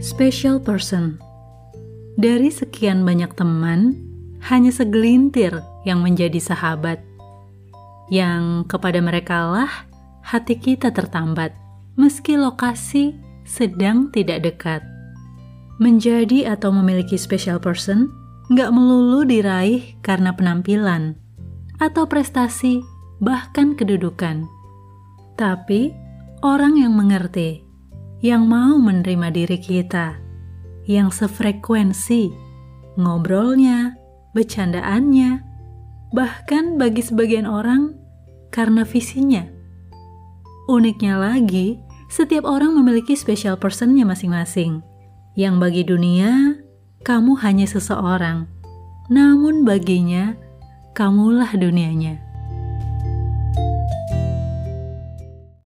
Special person. Dari sekian banyak teman, hanya segelintir yang menjadi sahabat. Yang kepada mereka lah hati kita tertambat, meski lokasi sedang tidak dekat. Menjadi atau memiliki special person nggak melulu diraih karena penampilan atau prestasi, bahkan kedudukan. Tapi orang yang mengerti yang mau menerima diri kita, yang sefrekuensi, ngobrolnya, bercandaannya, bahkan bagi sebagian orang karena visinya. Uniknya lagi, setiap orang memiliki special personnya masing-masing, yang bagi dunia, kamu hanya seseorang, namun baginya, kamulah dunianya.